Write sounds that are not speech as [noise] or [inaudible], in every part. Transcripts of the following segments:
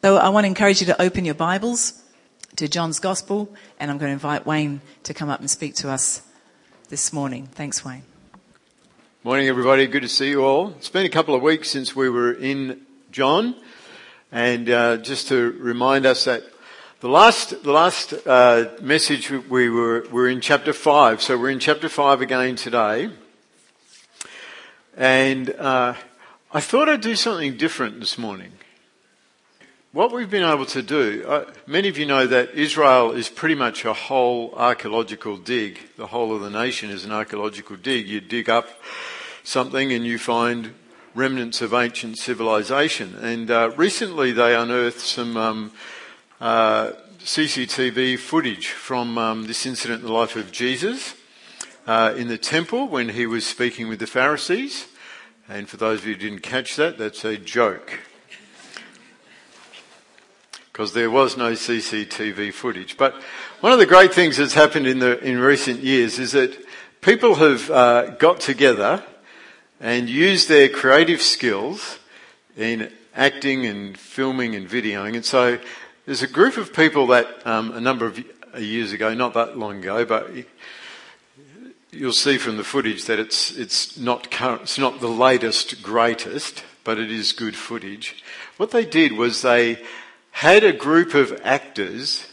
So I want to encourage you to open your Bibles to John's Gospel, and I'm going to invite Wayne to come up and speak to us this morning. Thanks, Wayne. Morning, everybody. Good to see you all. It's been a couple of weeks since we were in John, and uh, just to remind us that the last the last uh, message we were were in chapter five, so we're in chapter five again today, and uh, I thought I'd do something different this morning. What we've been able to do, uh, many of you know that Israel is pretty much a whole archaeological dig. The whole of the nation is an archaeological dig. You dig up something and you find remnants of ancient civilization. And uh, recently they unearthed some um, uh, CCTV footage from um, this incident in the life of Jesus uh, in the temple when he was speaking with the Pharisees. And for those of you who didn't catch that, that's a joke because there was no CCTV footage. But one of the great things that's happened in the in recent years is that people have uh, got together and used their creative skills in acting and filming and videoing. And so there's a group of people that um, a number of years ago, not that long ago, but you'll see from the footage that it's it's not current, it's not the latest, greatest, but it is good footage. What they did was they had a group of actors,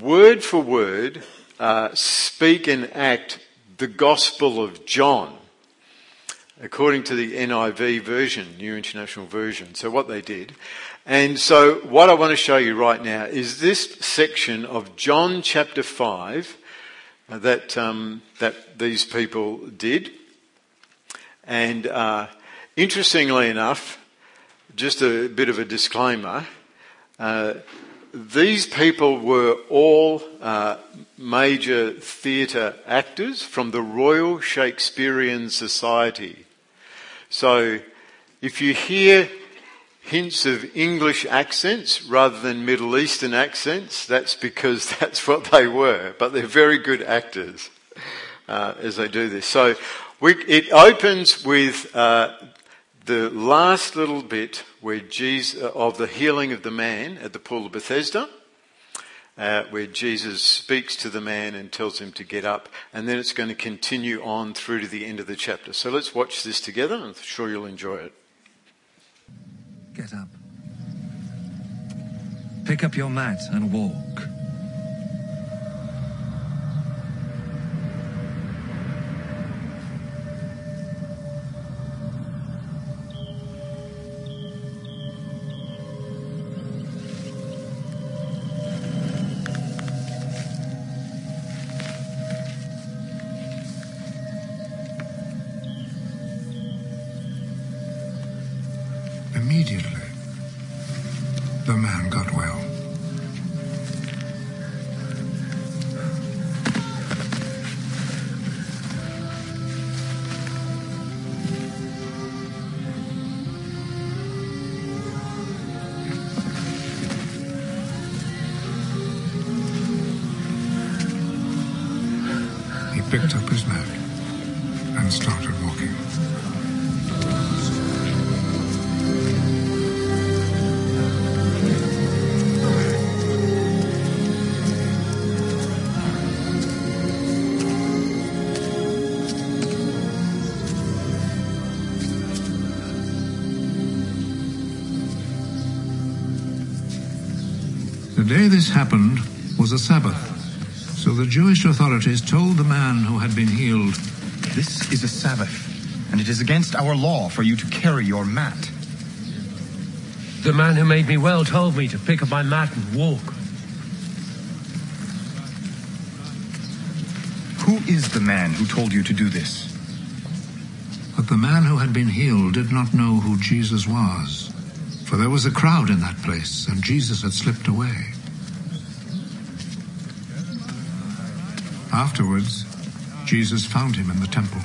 word for word, uh, speak and act the Gospel of John, according to the NIV version, New International Version. So what they did. And so what I want to show you right now is this section of John chapter 5 uh, that, um, that these people did. And uh, interestingly enough, just a bit of a disclaimer, uh, these people were all uh, major theatre actors from the Royal Shakespearean Society. So if you hear hints of English accents rather than Middle Eastern accents, that's because [laughs] that's what they were. But they're very good actors uh, as they do this. So we, it opens with uh, the last little bit where Jesus, uh, of the healing of the man at the pool of Bethesda, uh, where Jesus speaks to the man and tells him to get up, and then it's going to continue on through to the end of the chapter. So let's watch this together. I'm sure you'll enjoy it. Get up. Pick up your mat and walk. The day this happened was a Sabbath. So the Jewish authorities told the man who had been healed, This is a Sabbath, and it is against our law for you to carry your mat. The man who made me well told me to pick up my mat and walk. Who is the man who told you to do this? But the man who had been healed did not know who Jesus was, for there was a crowd in that place, and Jesus had slipped away. Afterwards, Jesus found him in the temple.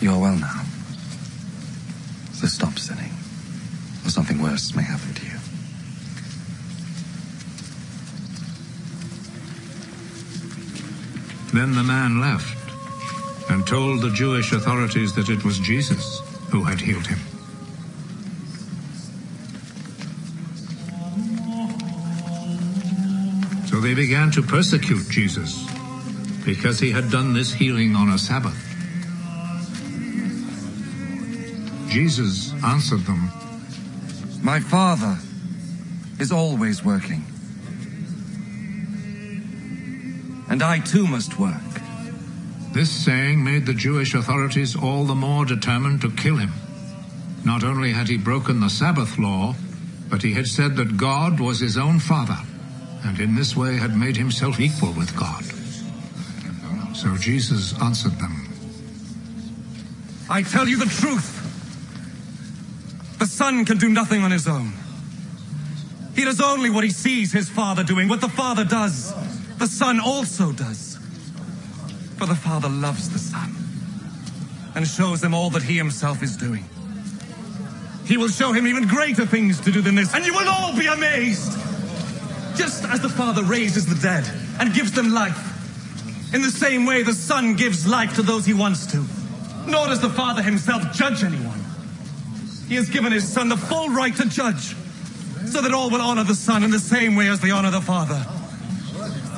You are well now. So stop sinning, or something worse may happen to you. Then the man left and told the Jewish authorities that it was Jesus who had healed him. They began to persecute Jesus because he had done this healing on a Sabbath. Jesus answered them, My Father is always working. And I too must work. This saying made the Jewish authorities all the more determined to kill him. Not only had he broken the Sabbath law, but he had said that God was his own Father, and in this way had made himself equal with God. So Jesus answered them, I tell you the truth. The Son can do nothing on his own. He does only what he sees his Father doing. What the Father does, the Son also does. For the Father loves the Son and shows him all that he himself is doing. He will show him even greater things to do than this, and you will all be amazed. Just as the Father raises the dead and gives them life, in the same way the Son gives life to those he wants to. Nor does the Father himself judge anyone. He has given his Son the full right to judge, so that all will honor the Son in the same way as they honor the Father.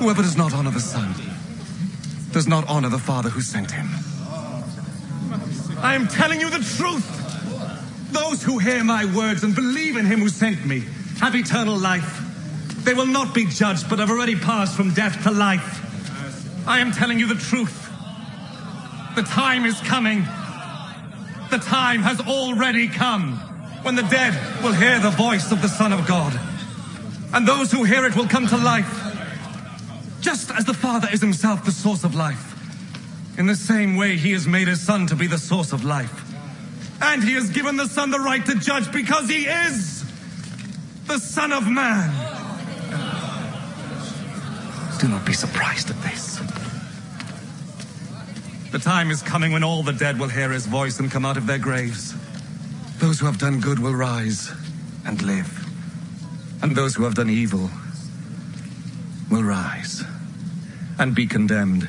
Whoever does not honor the Son does not honor the Father who sent him. I am telling you the truth. Those who hear my words and believe in him who sent me have eternal life. They will not be judged, but have already passed from death to life. I am telling you the truth. The time is coming. The time has already come when the dead will hear the voice of the Son of God. And those who hear it will come to life. Just as the Father is himself the source of life. In the same way, he has made his Son to be the source of life. And he has given the Son the right to judge because he is the Son of Man. Do not be surprised at this. The time is coming when all the dead will hear his voice and come out of their graves. Those who have done good will rise and live. And those who have done evil will rise and be condemned.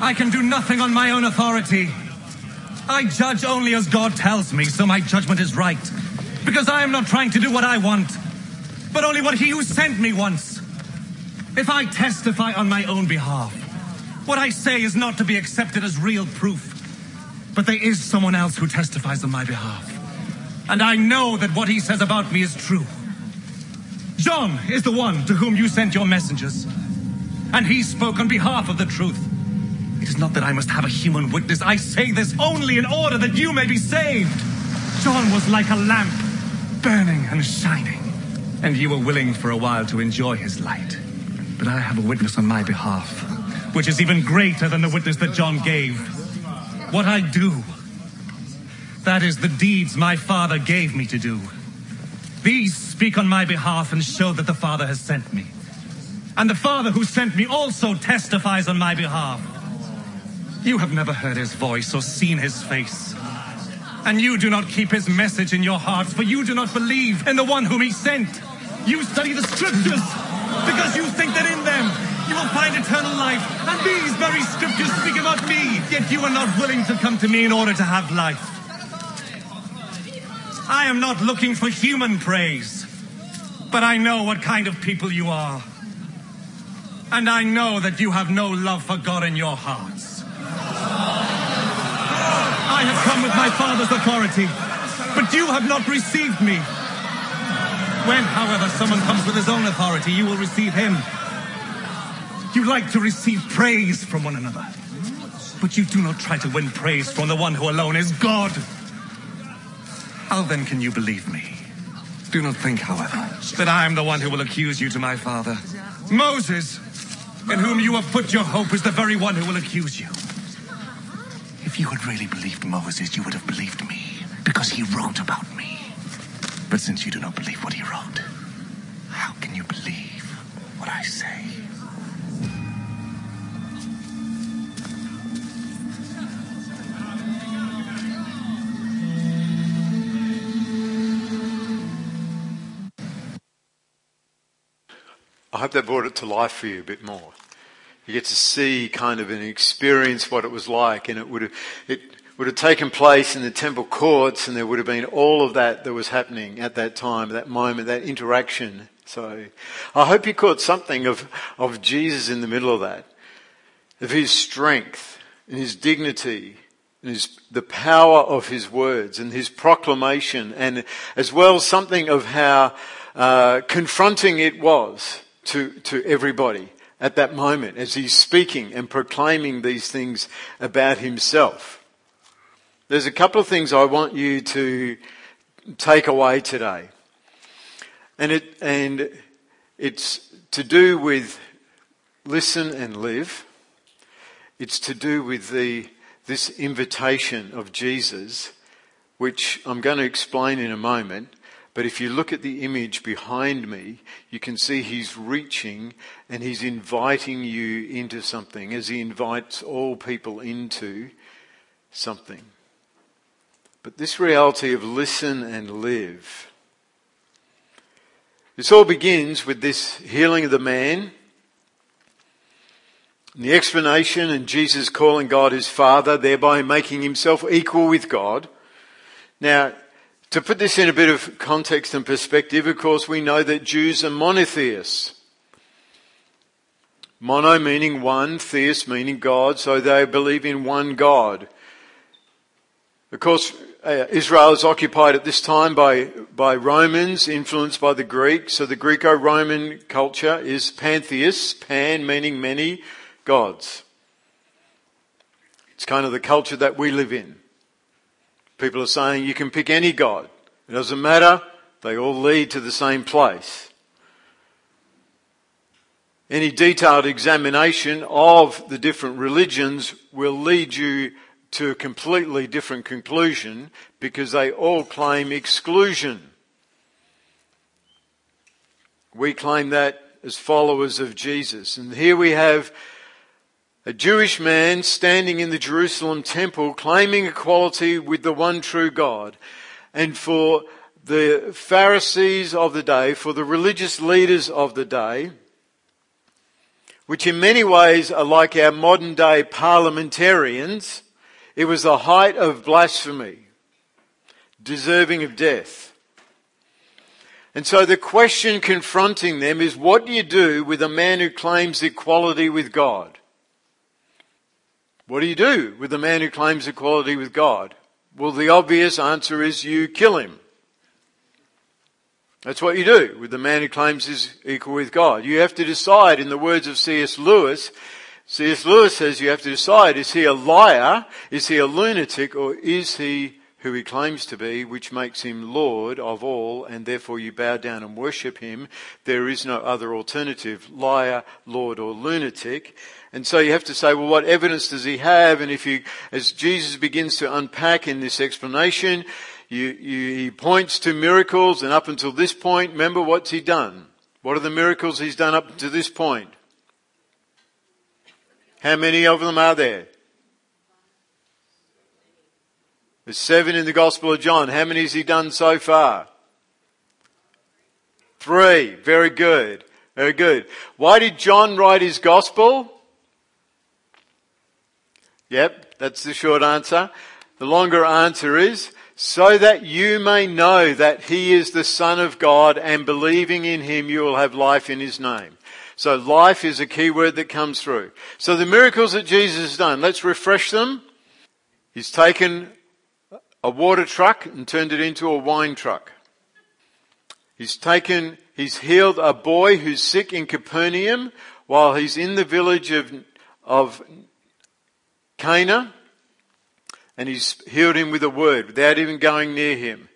I can do nothing on my own authority. I judge only as God tells me, so my judgment is right. Because I am not trying to do what I want, but only what he who sent me wants. If I testify on my own behalf, what I say is not to be accepted as real proof, but there is someone else who testifies on my behalf. And I know that what he says about me is true. John is the one to whom you sent your messengers, and he spoke on behalf of the truth. It is not that I must have a human witness. I say this only in order that you may be saved. John was like a lamp, burning and shining, and you were willing for a while to enjoy his light. But I have a witness on my behalf, which is even greater than the witness that John gave. What I do, that is the deeds my Father gave me to do. These speak on my behalf and show that the Father has sent me. And the Father who sent me also testifies on my behalf. You have never heard his voice or seen his face. And you do not keep his message in your hearts, for you do not believe in the one whom he sent. You study the scriptures because you think that in them you will find eternal life. And these very scriptures speak about me, yet you are not willing to come to me in order to have life. I am not looking for human praise, but I know what kind of people you are. And I know that you have no love for God in your hearts. I have come with my Father's authority, but you have not received me. When, however, someone comes with his own authority, you will receive him. You like to receive praise from one another, but you do not try to win praise from the one who alone is God. How then can you believe me? Do not think, however, that I am the one who will accuse you to my father. Moses, in whom you have put your hope, is the very one who will accuse you. If you had really believed Moses, you would have believed me, because he wrote about me. But since you do not believe what he wrote, how can you believe what I say? I hope that brought it to life for you a bit more. You get to see kind of and experience what it was like, and it would have, it would have taken place in the temple courts and there would have been all of that that was happening at that time, that moment, that interaction. So I hope you caught something of, of Jesus in the middle of that, of his strength and his dignity and his, the power of his words and his proclamation and as well something of how uh, confronting it was to, to everybody at that moment as he's speaking and proclaiming these things about himself. There's a couple of things I want you to take away today. And it, and it's to do with listen and live. It's to do with the, this invitation of Jesus, which I'm going to explain in a moment. But if you look at the image behind me, you can see he's reaching and he's inviting you into something as he invites all people into something. But this reality of listen and live. This all begins with this healing of the man, the explanation and Jesus calling God his father, thereby making himself equal with God. Now, to put this in a bit of context and perspective, of course, we know that Jews are monotheists. Mono meaning one, theist meaning God, so they believe in one God. Of course, uh, Israel is occupied at this time by, by Romans, influenced by the Greeks. so the Greco-Roman culture is pantheist, pan meaning many gods. It's kind of the culture that we live in. People are saying you can pick any God. It doesn't matter. They all lead to the same place. Any detailed examination of the different religions will lead you to a completely different conclusion because they all claim exclusion. We claim that as followers of Jesus. And here we have a Jewish man standing in the Jerusalem temple claiming equality with the one true God. And for the Pharisees of the day, for the religious leaders of the day, which in many ways are like our modern day parliamentarians, it was the height of blasphemy, deserving of death. And so the question confronting them is what do you do with a man who claims equality with God? What do you do with a man who claims equality with God? Well, the obvious answer is you kill him. That's what you do with the man who claims he's equal with God. You have to decide, in the words of C.S. Lewis, C.S. Lewis says you have to decide, is he a liar, is he a lunatic, or is he who he claims to be, which makes him Lord of all, and therefore you bow down and worship him. There is no other alternative, liar, Lord, or lunatic. And so you have to say, well, what evidence does he have? And if you, as Jesus begins to unpack in this explanation, you, you, he points to miracles, and up until this point, remember what's he done? What are the miracles he's done up to this point? How many of them are there? There's seven in the Gospel of John. How many has he done so far? Three. Very good. Very good. Why did John write his Gospel? Yep, that's the short answer. The longer answer is, so that you may know that he is the Son of God and believing in him you will have life in his name. So life is a key word that comes through. So the miracles that Jesus has done, let's refresh them. He's taken a water truck and turned it into a wine truck. He's taken, he's healed a boy who's sick in Capernaum while he's in the village of, of Cana and he's healed him with a word without even going near him.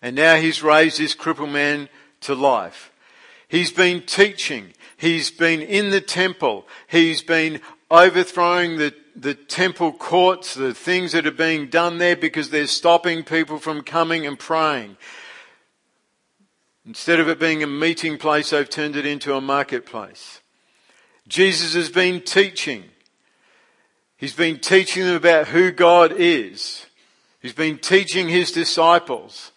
And now he's raised this crippled man to life. He's been teaching. He's been in the temple. He's been overthrowing the, the temple courts, the things that are being done there because they're stopping people from coming and praying. Instead of it being a meeting place, they've turned it into a marketplace. Jesus has been teaching. He's been teaching them about who God is. He's been teaching his disciples.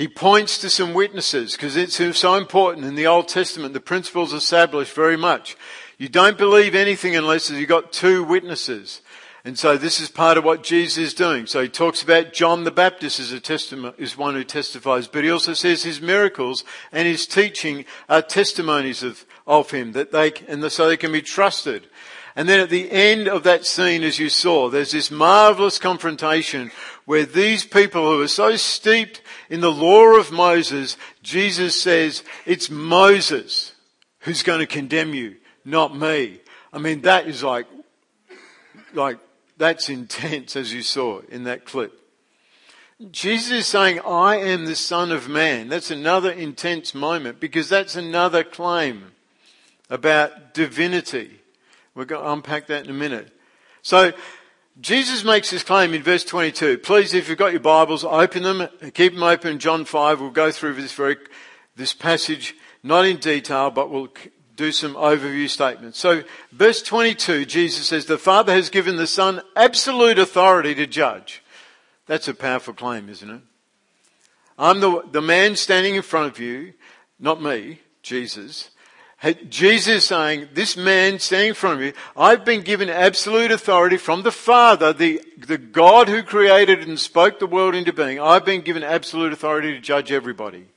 He points to some witnesses because it's so important in the Old Testament. The principles established very much. You don't believe anything unless you've got two witnesses. And so this is part of what Jesus is doing. So he talks about John the Baptist as a testimony, is one who testifies, but he also says his miracles and his teaching are testimonies of, of him that they, and so they can be trusted. And then at the end of that scene, as you saw, there's this marvelous confrontation where these people who are so steeped in the law of Moses, Jesus says, it's Moses who's going to condemn you, not me. I mean, that is like, like that's intense, as you saw in that clip. Jesus is saying, I am the Son of Man. That's another intense moment because that's another claim about divinity. We're going to unpack that in a minute. So, Jesus makes this claim in verse 22. Please, if you've got your Bibles, open them, keep them open. John 5, we'll go through this very, this passage, not in detail, but we'll do some overview statements. So, verse 22, Jesus says, The Father has given the Son absolute authority to judge. That's a powerful claim, isn't it? I'm the, the man standing in front of you, not me, Jesus. Jesus saying, this man standing in front of you, I've been given absolute authority from the Father, the, the God who created and spoke the world into being. I've been given absolute authority to judge everybody.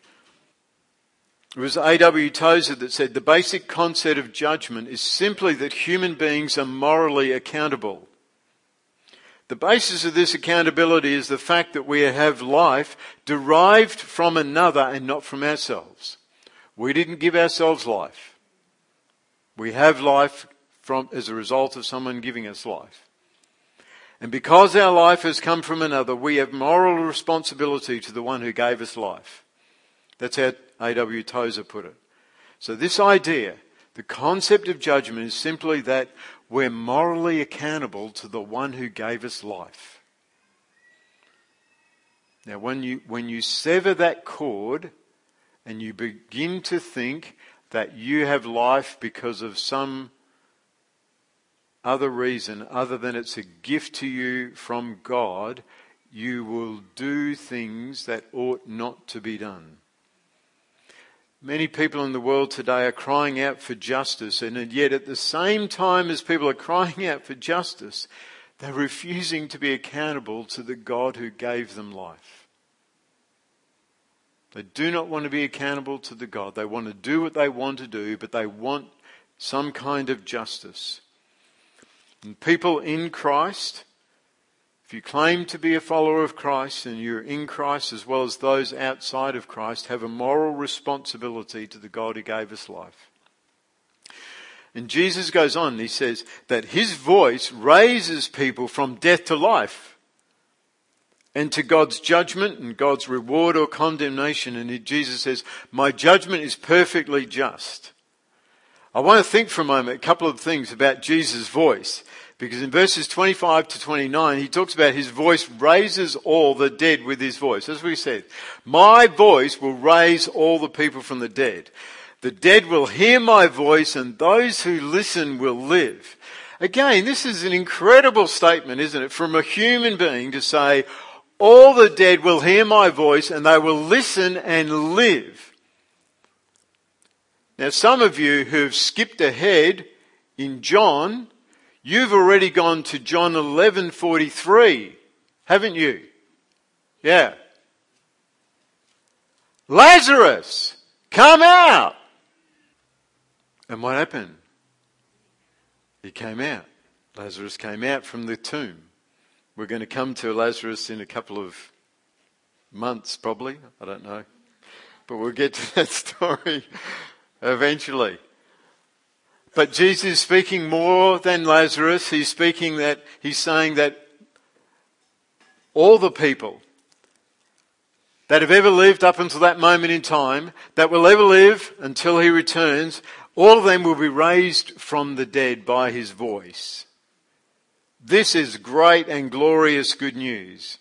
It was A.W. Tozer that said the basic concept of judgment is simply that human beings are morally accountable. The basis of this accountability is the fact that we have life derived from another and not from ourselves. We didn't give ourselves life. We have life from, as a result of someone giving us life. And because our life has come from another, we have moral responsibility to the one who gave us life. That's how A.W. Tozer put it. So this idea, the concept of judgment is simply that we're morally accountable to the one who gave us life. Now when you, when you sever that cord and you begin to think that you have life because of some other reason other than it's a gift to you from God, you will do things that ought not to be done. Many people in the world today are crying out for justice, and yet at the same time as people are crying out for justice, they're refusing to be accountable to the God who gave them life. They do not want to be accountable to the God. They want to do what they want to do, but they want some kind of justice. And people in Christ if you claim to be a follower of Christ and you're in Christ as well as those outside of Christ, have a moral responsibility to the God who gave us life. And Jesus goes on, he says that his voice raises people from death to life and to God's judgment and God's reward or condemnation. And Jesus says, my judgment is perfectly just. I want to think for a moment a couple of things about Jesus' voice. Because in verses 25 to 29, he talks about his voice raises all the dead with his voice. As we said, my voice will raise all the people from the dead. The dead will hear my voice and those who listen will live. Again, this is an incredible statement, isn't it? From a human being to say, all the dead will hear my voice and they will listen and live. Now some of you who've skipped ahead in John You've already gone to John 11:43, haven't you? Yeah. Lazarus, come out. And what happened? He came out. Lazarus came out from the tomb. We're going to come to Lazarus in a couple of months, probably. I don't know. But we'll get to [laughs] that story eventually. But Jesus is speaking more than Lazarus. He's speaking that, he's saying that all the people that have ever lived up until that moment in time, that will ever live until he returns, all of them will be raised from the dead by his voice. This is great and glorious good news.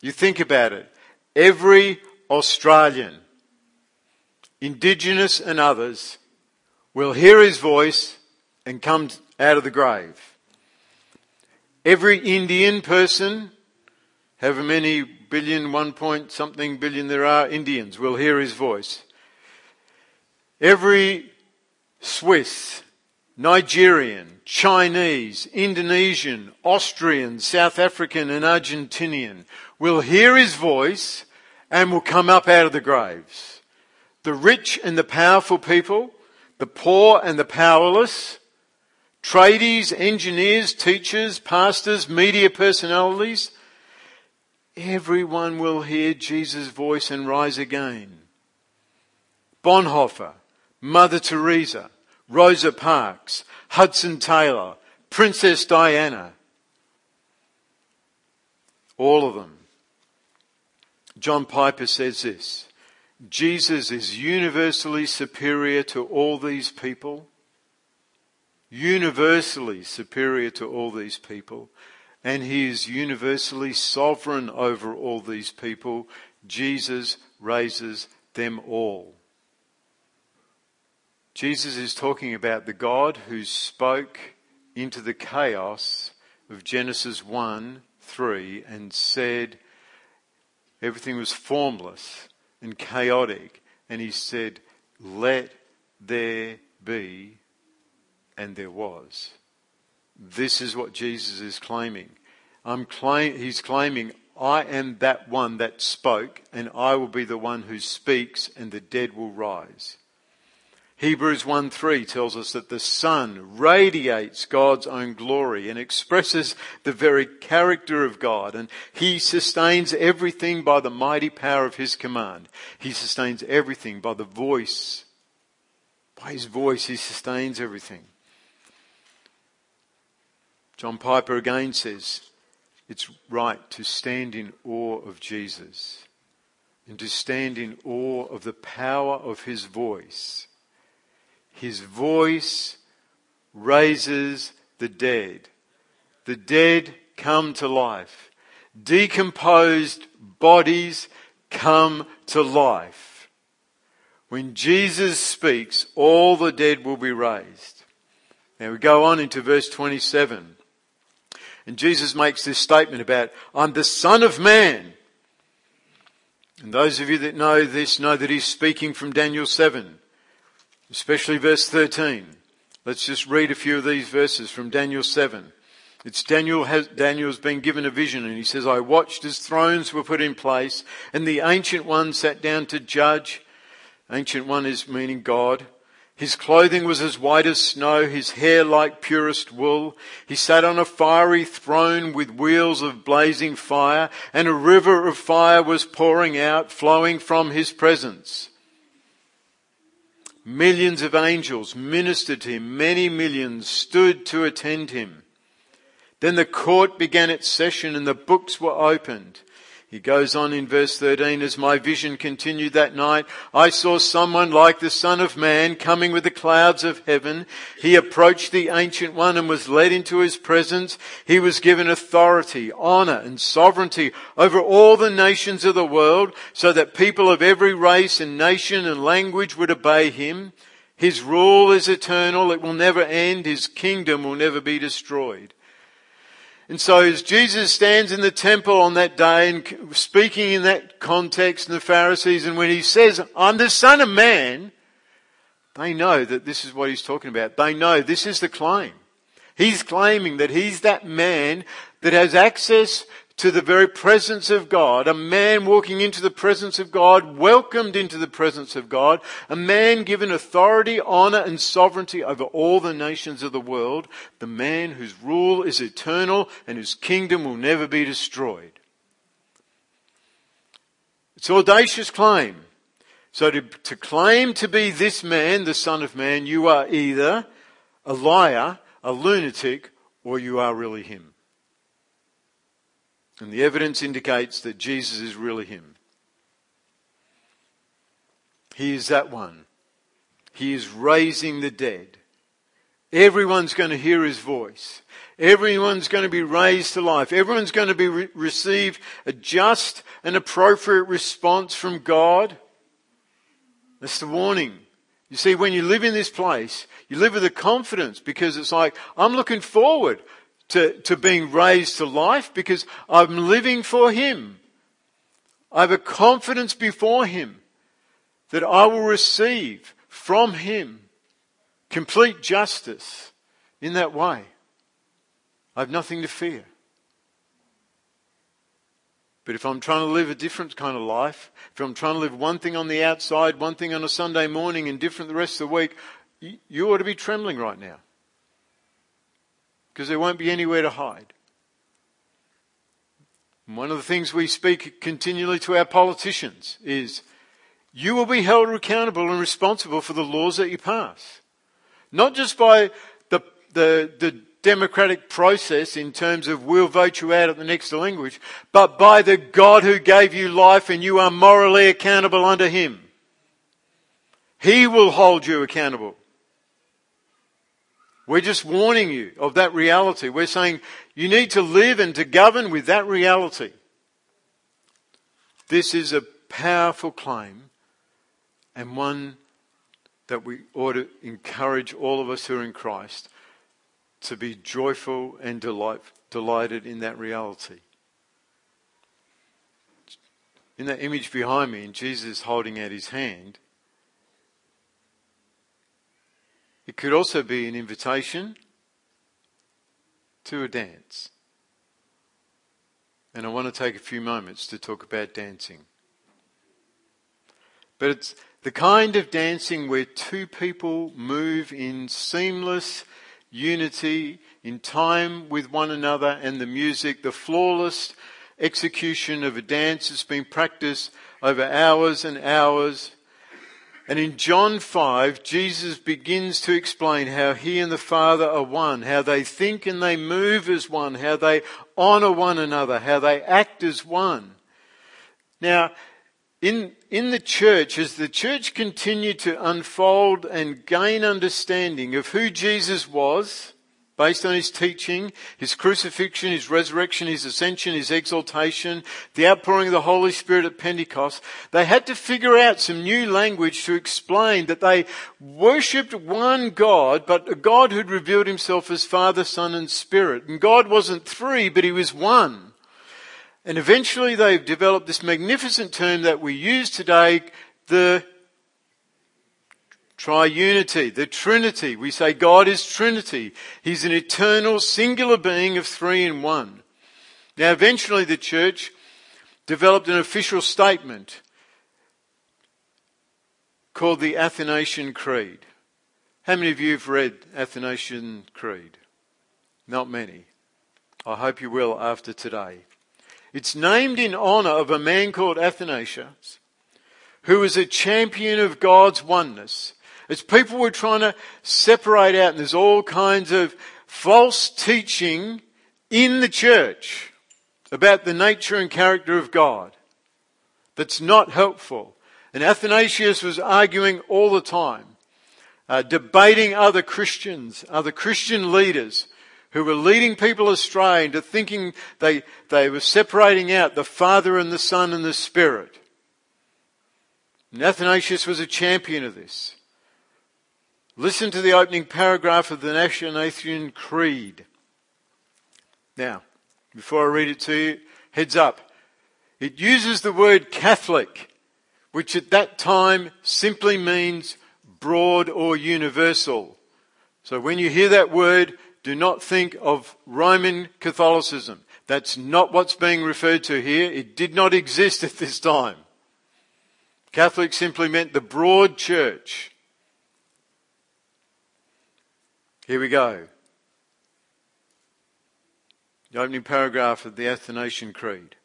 You think about it. Every Australian, Indigenous and others, will hear his voice and come out of the grave. Every Indian person, however many billion, one point something billion there are Indians, will hear his voice. Every Swiss, Nigerian, Chinese, Indonesian, Austrian, South African and Argentinian will hear his voice and will come up out of the graves. The rich and the powerful people, the poor and the powerless, tradies, engineers, teachers, pastors, media personalities, everyone will hear Jesus' voice and rise again. Bonhoeffer, Mother Teresa, Rosa Parks, Hudson Taylor, Princess Diana. All of them. John Piper says this Jesus is universally superior to all these people. Universally superior to all these people. And he is universally sovereign over all these people. Jesus raises them all. Jesus is talking about the God who spoke into the chaos of Genesis 1 3 and said everything was formless and chaotic. And he said, Let there be, and there was. This is what Jesus is claiming. I'm claim, he's claiming, I am that one that spoke, and I will be the one who speaks, and the dead will rise. Hebrews 1 3 tells us that the Son radiates God's own glory and expresses the very character of God, and He sustains everything by the mighty power of His command. He sustains everything by the voice. By His voice, He sustains everything. John Piper again says, it's right to stand in awe of Jesus and to stand in awe of the power of His voice his voice raises the dead. The dead come to life. Decomposed bodies come to life. When Jesus speaks, all the dead will be raised. Now we go on into verse 27. And Jesus makes this statement about, I'm the Son of Man. And those of you that know this know that he's speaking from Daniel 7 especially verse 13. Let's just read a few of these verses from Daniel 7. It's Daniel has, Daniel's been given a vision and he says, I watched as thrones were put in place and the ancient one sat down to judge. Ancient one is meaning God. His clothing was as white as snow, his hair like purest wool. He sat on a fiery throne with wheels of blazing fire and a river of fire was pouring out, flowing from his presence. Millions of angels ministered to him. Many millions stood to attend him. Then the court began its session and the books were opened. He goes on in verse 13, as my vision continued that night, I saw someone like the Son of Man coming with the clouds of heaven. He approached the Ancient One and was led into his presence. He was given authority, honor, and sovereignty over all the nations of the world so that people of every race and nation and language would obey him. His rule is eternal. It will never end. His kingdom will never be destroyed. And so as Jesus stands in the temple on that day and speaking in that context and the Pharisees and when he says, I'm the son of man, they know that this is what he's talking about. They know this is the claim. He's claiming that he's that man that has access to the very presence of God, a man walking into the presence of God, welcomed into the presence of God, a man given authority, honor, and sovereignty over all the nations of the world, the man whose rule is eternal and whose kingdom will never be destroyed. It's an audacious claim. So to, to claim to be this man, the Son of Man, you are either a liar, a lunatic, or you are really him. And the evidence indicates that Jesus is really him. He is that one. He is raising the dead. Everyone's going to hear his voice. Everyone's going to be raised to life. Everyone's going to be re- receive a just and appropriate response from God. That's the warning. You see, when you live in this place, you live with a confidence because it's like, I'm looking forward to, to being raised to life because I'm living for Him. I have a confidence before Him that I will receive from Him complete justice in that way. I have nothing to fear. But if I'm trying to live a different kind of life, if I'm trying to live one thing on the outside, one thing on a Sunday morning, and different the rest of the week, you ought to be trembling right now. Because there won't be anywhere to hide. And one of the things we speak continually to our politicians is you will be held accountable and responsible for the laws that you pass. Not just by the, the, the democratic process in terms of we'll vote you out at the next language, but by the God who gave you life and you are morally accountable under Him. He will hold you accountable. We're just warning you of that reality. We're saying you need to live and to govern with that reality. This is a powerful claim and one that we ought to encourage all of us who are in Christ to be joyful and delight, delighted in that reality. In that image behind me, and Jesus holding out his hand, it could also be an invitation to a dance. And I want to take a few moments to talk about dancing. But it's the kind of dancing where two people move in seamless unity, in time with one another, and the music, the flawless execution of a dance that's been practiced over hours and hours. And in John 5, Jesus begins to explain how he and the Father are one, how they think and they move as one, how they honor one another, how they act as one. Now, in, in the church, as the church continued to unfold and gain understanding of who Jesus was, based on his teaching, his crucifixion, his resurrection, his ascension, his exaltation, the outpouring of the Holy Spirit at Pentecost, they had to figure out some new language to explain that they worshipped one God, but a God who'd revealed himself as Father, Son, and Spirit. And God wasn't three, but he was one. And eventually they've developed this magnificent term that we use today, the triunity, the Trinity. We say God is Trinity. He's an eternal, singular being of three in one. Now eventually the church developed an official statement called the Athanasian Creed. How many of you have read Athanasian Creed? Not many. I hope you will after today. It's named in honor of a man called Athanasius, who was a champion of God's oneness. As people were trying to separate out, and there's all kinds of false teaching in the church about the nature and character of God that's not helpful. And Athanasius was arguing all the time, uh, debating other Christians, other Christian leaders who were leading people astray into thinking they, they were separating out the Father and the Son and the Spirit. And Athanasius was a champion of this. Listen to the opening paragraph of the Athanasian Creed. Now, before I read it to you, heads up. It uses the word Catholic, which at that time simply means broad or universal. So when you hear that word, do not think of Roman Catholicism. That's not what's being referred to here. It did not [laughs] exist at this time. Catholic simply meant the broad church. Here we go. The opening paragraph of the Athanasian Creed.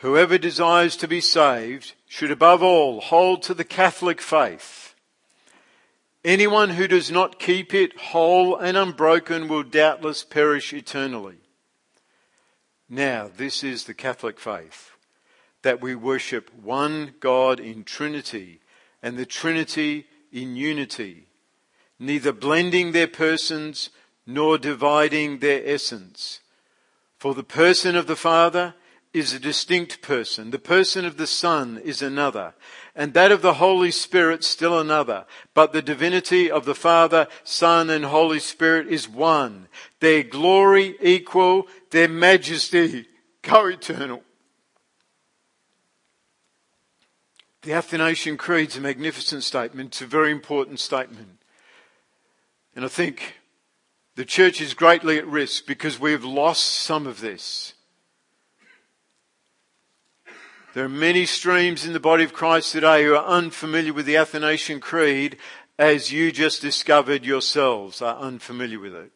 Whoever desires to be saved should above all hold to the Catholic faith Anyone who does not keep it whole and unbroken will doubtless perish eternally. Now, this is the Catholic faith that we worship one God in Trinity and the Trinity in unity, neither blending their persons nor dividing their essence. For the person of the Father is a distinct person. The person of the Son is another. And that of the Holy Spirit still another. But the divinity of the Father, Son, and Holy Spirit is one. Their glory equal, their majesty co-eternal. The Athanasian Creed is a magnificent statement. It's a very important statement. And I think the church is greatly at risk because we've lost some of this. There are many streams in the body of Christ today who are unfamiliar with the Athanasian Creed as you just discovered yourselves are unfamiliar with it.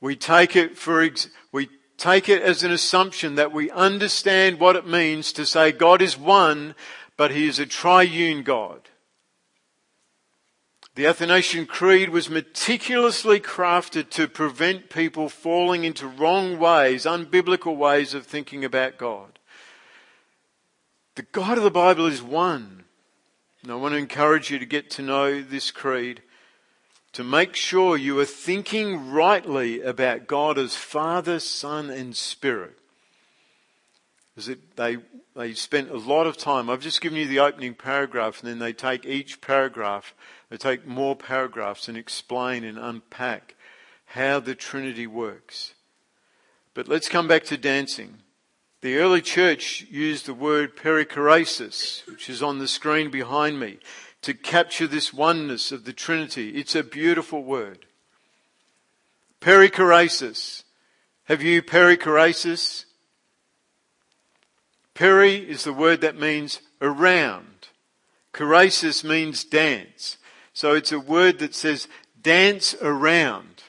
We take it for, ex- we take it as an assumption that we understand what it means to say God is one, but He is a triune God. The Athanasian Creed was meticulously crafted to prevent people falling into wrong ways, unbiblical ways of thinking about God. The God of the Bible is one. And I want to encourage you to get to know this creed, to make sure you are thinking rightly about God as Father, Son, and Spirit. Because they, they spent a lot of time. I've just given you the opening paragraph, and then they take each paragraph, they take more paragraphs and explain and unpack how the Trinity works. But let's come back to dancing. The early church used the word perichoresis, which is on the screen behind me, to capture this oneness of the Trinity. It's a beautiful word. Perichoresis. Have you perichoresis? Peri is the word that means around. Choresis means dance. So it's a word that says dance around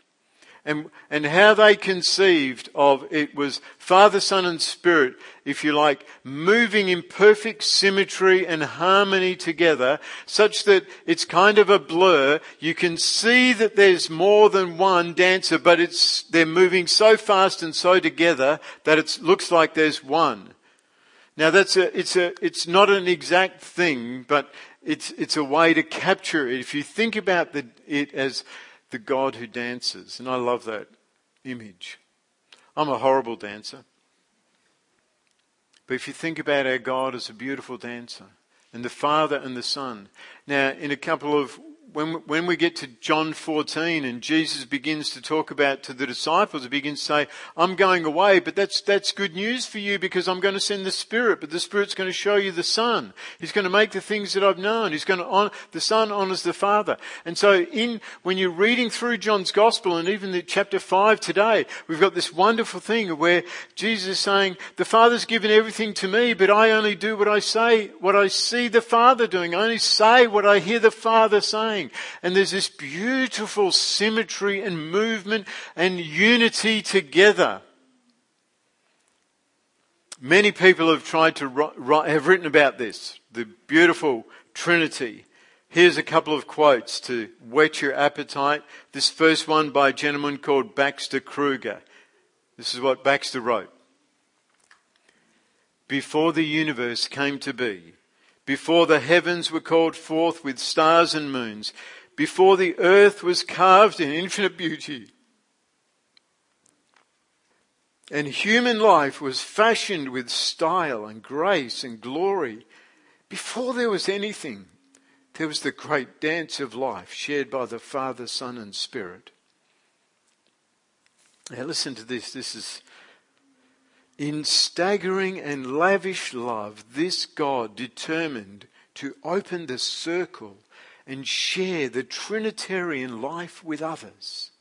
and, and how they conceived of it was Father, Son, and Spirit, if you like, moving in perfect symmetry and harmony together, such that it's kind of a blur. You can see that there's more than one dancer, but it's, they're moving so fast and so together that it looks like there's one. Now that's a, it's a, it's not an exact thing, but it's, it's a way to capture it. If you think about the, it as the God who dances. And I love that image. I'm a horrible dancer. But if you think about our God as a beautiful dancer, and the Father and the Son. Now, in a couple of when, when we get to John 14 and Jesus begins to talk about to the disciples, he begins to say, I'm going away, but that's, that's good news for you because I'm going to send the Spirit, but the Spirit's going to show you the Son. He's going to make the things that I've known. He's going to honor, the Son honors the Father. And so in, when you're reading through John's Gospel and even the chapter 5 today, we've got this wonderful thing where Jesus is saying, the Father's given everything to me, but I only do what I say, what I see the Father doing. I only say what I hear the Father saying. And there's this beautiful symmetry and movement and unity together. Many people have tried to write, have written about this, the beautiful Trinity. Here's a couple of quotes to whet your appetite. This first one by a gentleman called Baxter Kruger. This is what Baxter wrote. Before the universe came to be, before the heavens were called forth with stars and moons, before the earth was carved in infinite beauty, and human life was fashioned with style and grace and glory, before there was anything, there was the great dance of life shared by the Father, Son, and Spirit. Now, listen to this. This is in staggering and lavish love, this God determined to open the circle and share the Trinitarian life with others.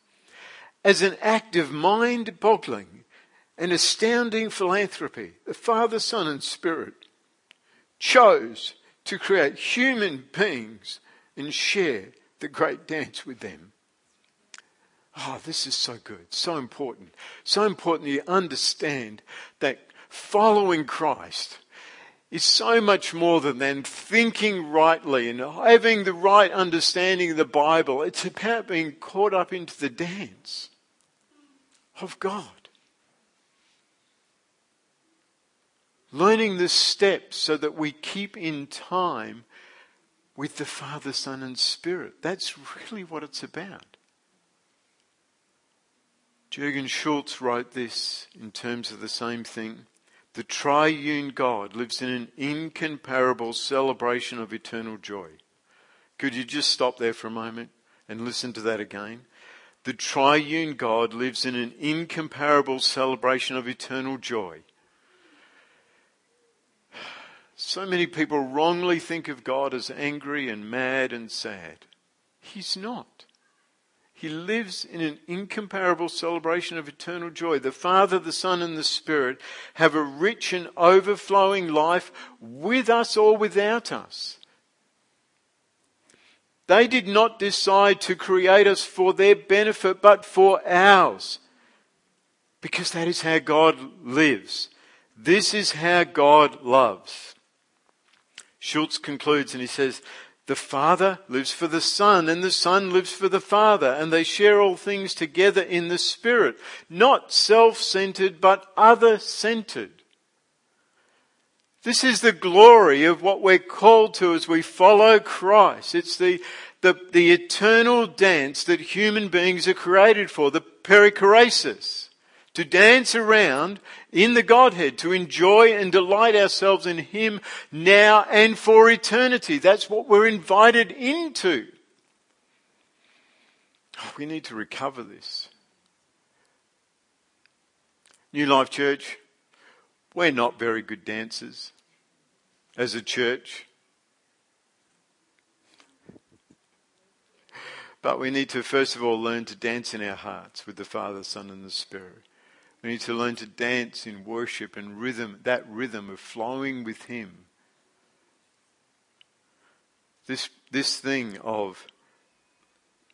As an act of mind boggling and astounding philanthropy, the Father, Son, and Spirit chose to create human beings and share the great dance with them. Oh, this is so good, so important. So important you understand that following Christ is so much more than, than thinking rightly and having the right understanding of the Bible. It's about being caught up into the dance of God. Learning the steps so that we keep in time with the Father, Son, and Spirit. That's really what it's about. Jürgen Schultz wrote this in terms of the same thing. The triune God lives in an incomparable celebration of eternal joy. Could you just stop there for a moment and listen to that again? The triune God lives in an incomparable celebration of eternal joy. [sighs] So many people wrongly think of God as angry and mad and sad. He's not. He lives in an incomparable celebration of eternal joy. The Father, the Son, and the Spirit have a rich and overflowing life with us or without us. They did not decide to create us for their benefit, but for ours. Because that is how God lives. This is how God loves. Schultz concludes and he says, the Father lives for the Son, and the Son lives for the Father, and they share all things together in the Spirit. Not self-centered, but other-centered. This is the glory of what we're called to as we follow Christ. It's the, the, the eternal dance that human beings are created for, the perichoresis to dance around in the Godhead, to enjoy and delight ourselves in Him now and for eternity. That's what we're invited into. Oh, we need to recover this. New Life Church, we're not very good dancers as a church. But we need to first of all learn to dance in our hearts with the Father, Son, and the Spirit. We need to learn to dance in worship and rhythm, that rhythm of flowing with Him. This, this thing of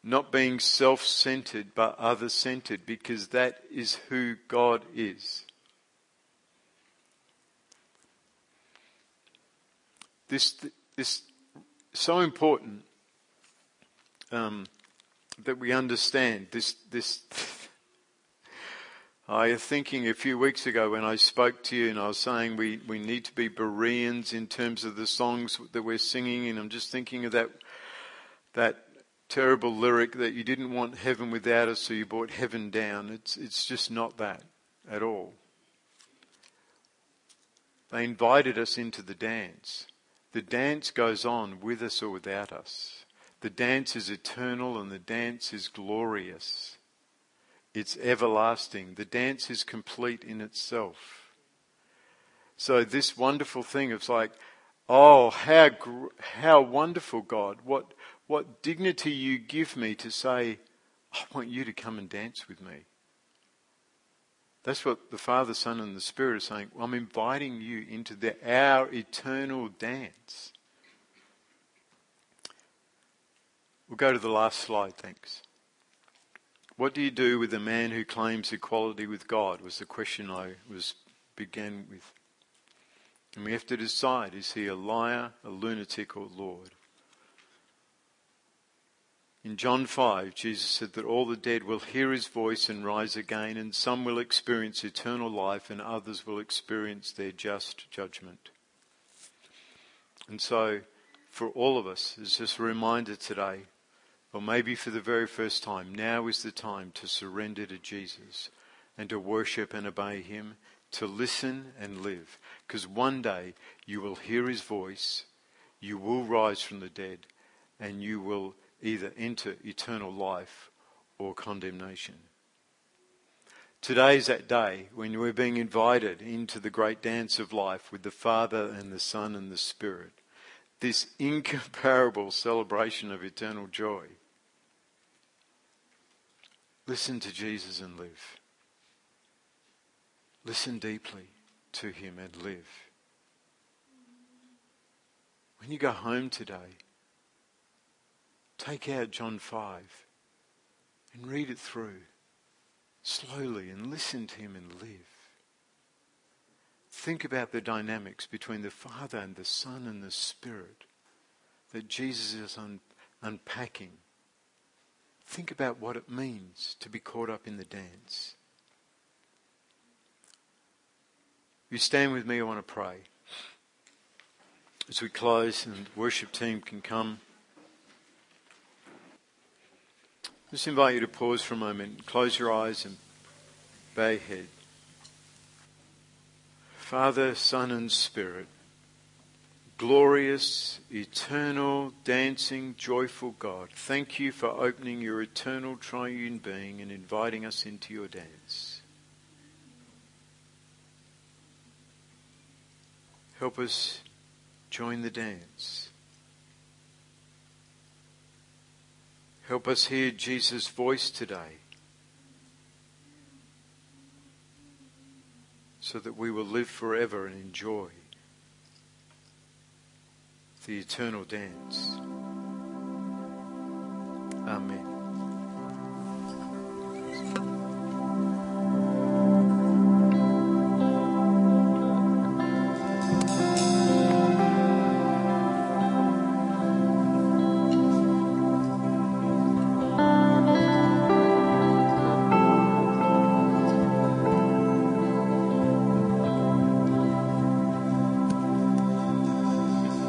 not being self centered but other centered because that is who God is. This, this so important um, that we understand this, this I was thinking a few weeks ago when I spoke to you and I was saying we, we need to be Bereans in terms of the songs that we're singing and I'm just thinking of that, that terrible lyric that you didn't want heaven without us so you brought heaven down. It's, it's just not that at all. They invited us into the dance. The dance goes on with us or without us. The dance is eternal and the dance is glorious. It's everlasting. The dance is complete in itself. So this wonderful thing of like, oh, how how wonderful, God! What what dignity you give me to say, I want you to come and dance with me. That's what the Father, Son, and the Spirit are saying. I'm inviting you into the, our eternal dance. We'll go to the last slide, thanks. What do you do with a man who claims equality with God? Was the question I was began with. And we have to decide is he a liar, a lunatic, or Lord? In John 5, Jesus said that all the dead will hear his voice and rise again, and some will experience eternal life, and others will experience their just judgment. And so, for all of us, it's just a reminder today or maybe for the very first time, now is the time to surrender to Jesus and to worship and obey Him, to listen and live. Because one day you will hear His voice, you will rise from the dead, and you will either enter eternal life or condemnation. Today is that day when we're being invited into the great dance of life with the Father and the Son and the Spirit. This incomparable celebration of eternal joy. Listen to Jesus and live. Listen deeply to him and live. When you go home today, take out John 5 and read it through slowly and listen to him and live. Think about the dynamics between the Father and the Son and the Spirit that Jesus is un- unpacking Think about what it means to be caught up in the dance. You stand with me, I want to pray. As we close and the worship team can come, just invite you to pause for a moment, close your eyes and bow your head. Father, Son, and Spirit, glorious, eternal, dancing, joyful God, thank you for opening your eternal triune being and inviting us into your dance. Help us join the dance. Help us hear Jesus' voice today so that we will live forever and enjoy the eternal dance. Amen.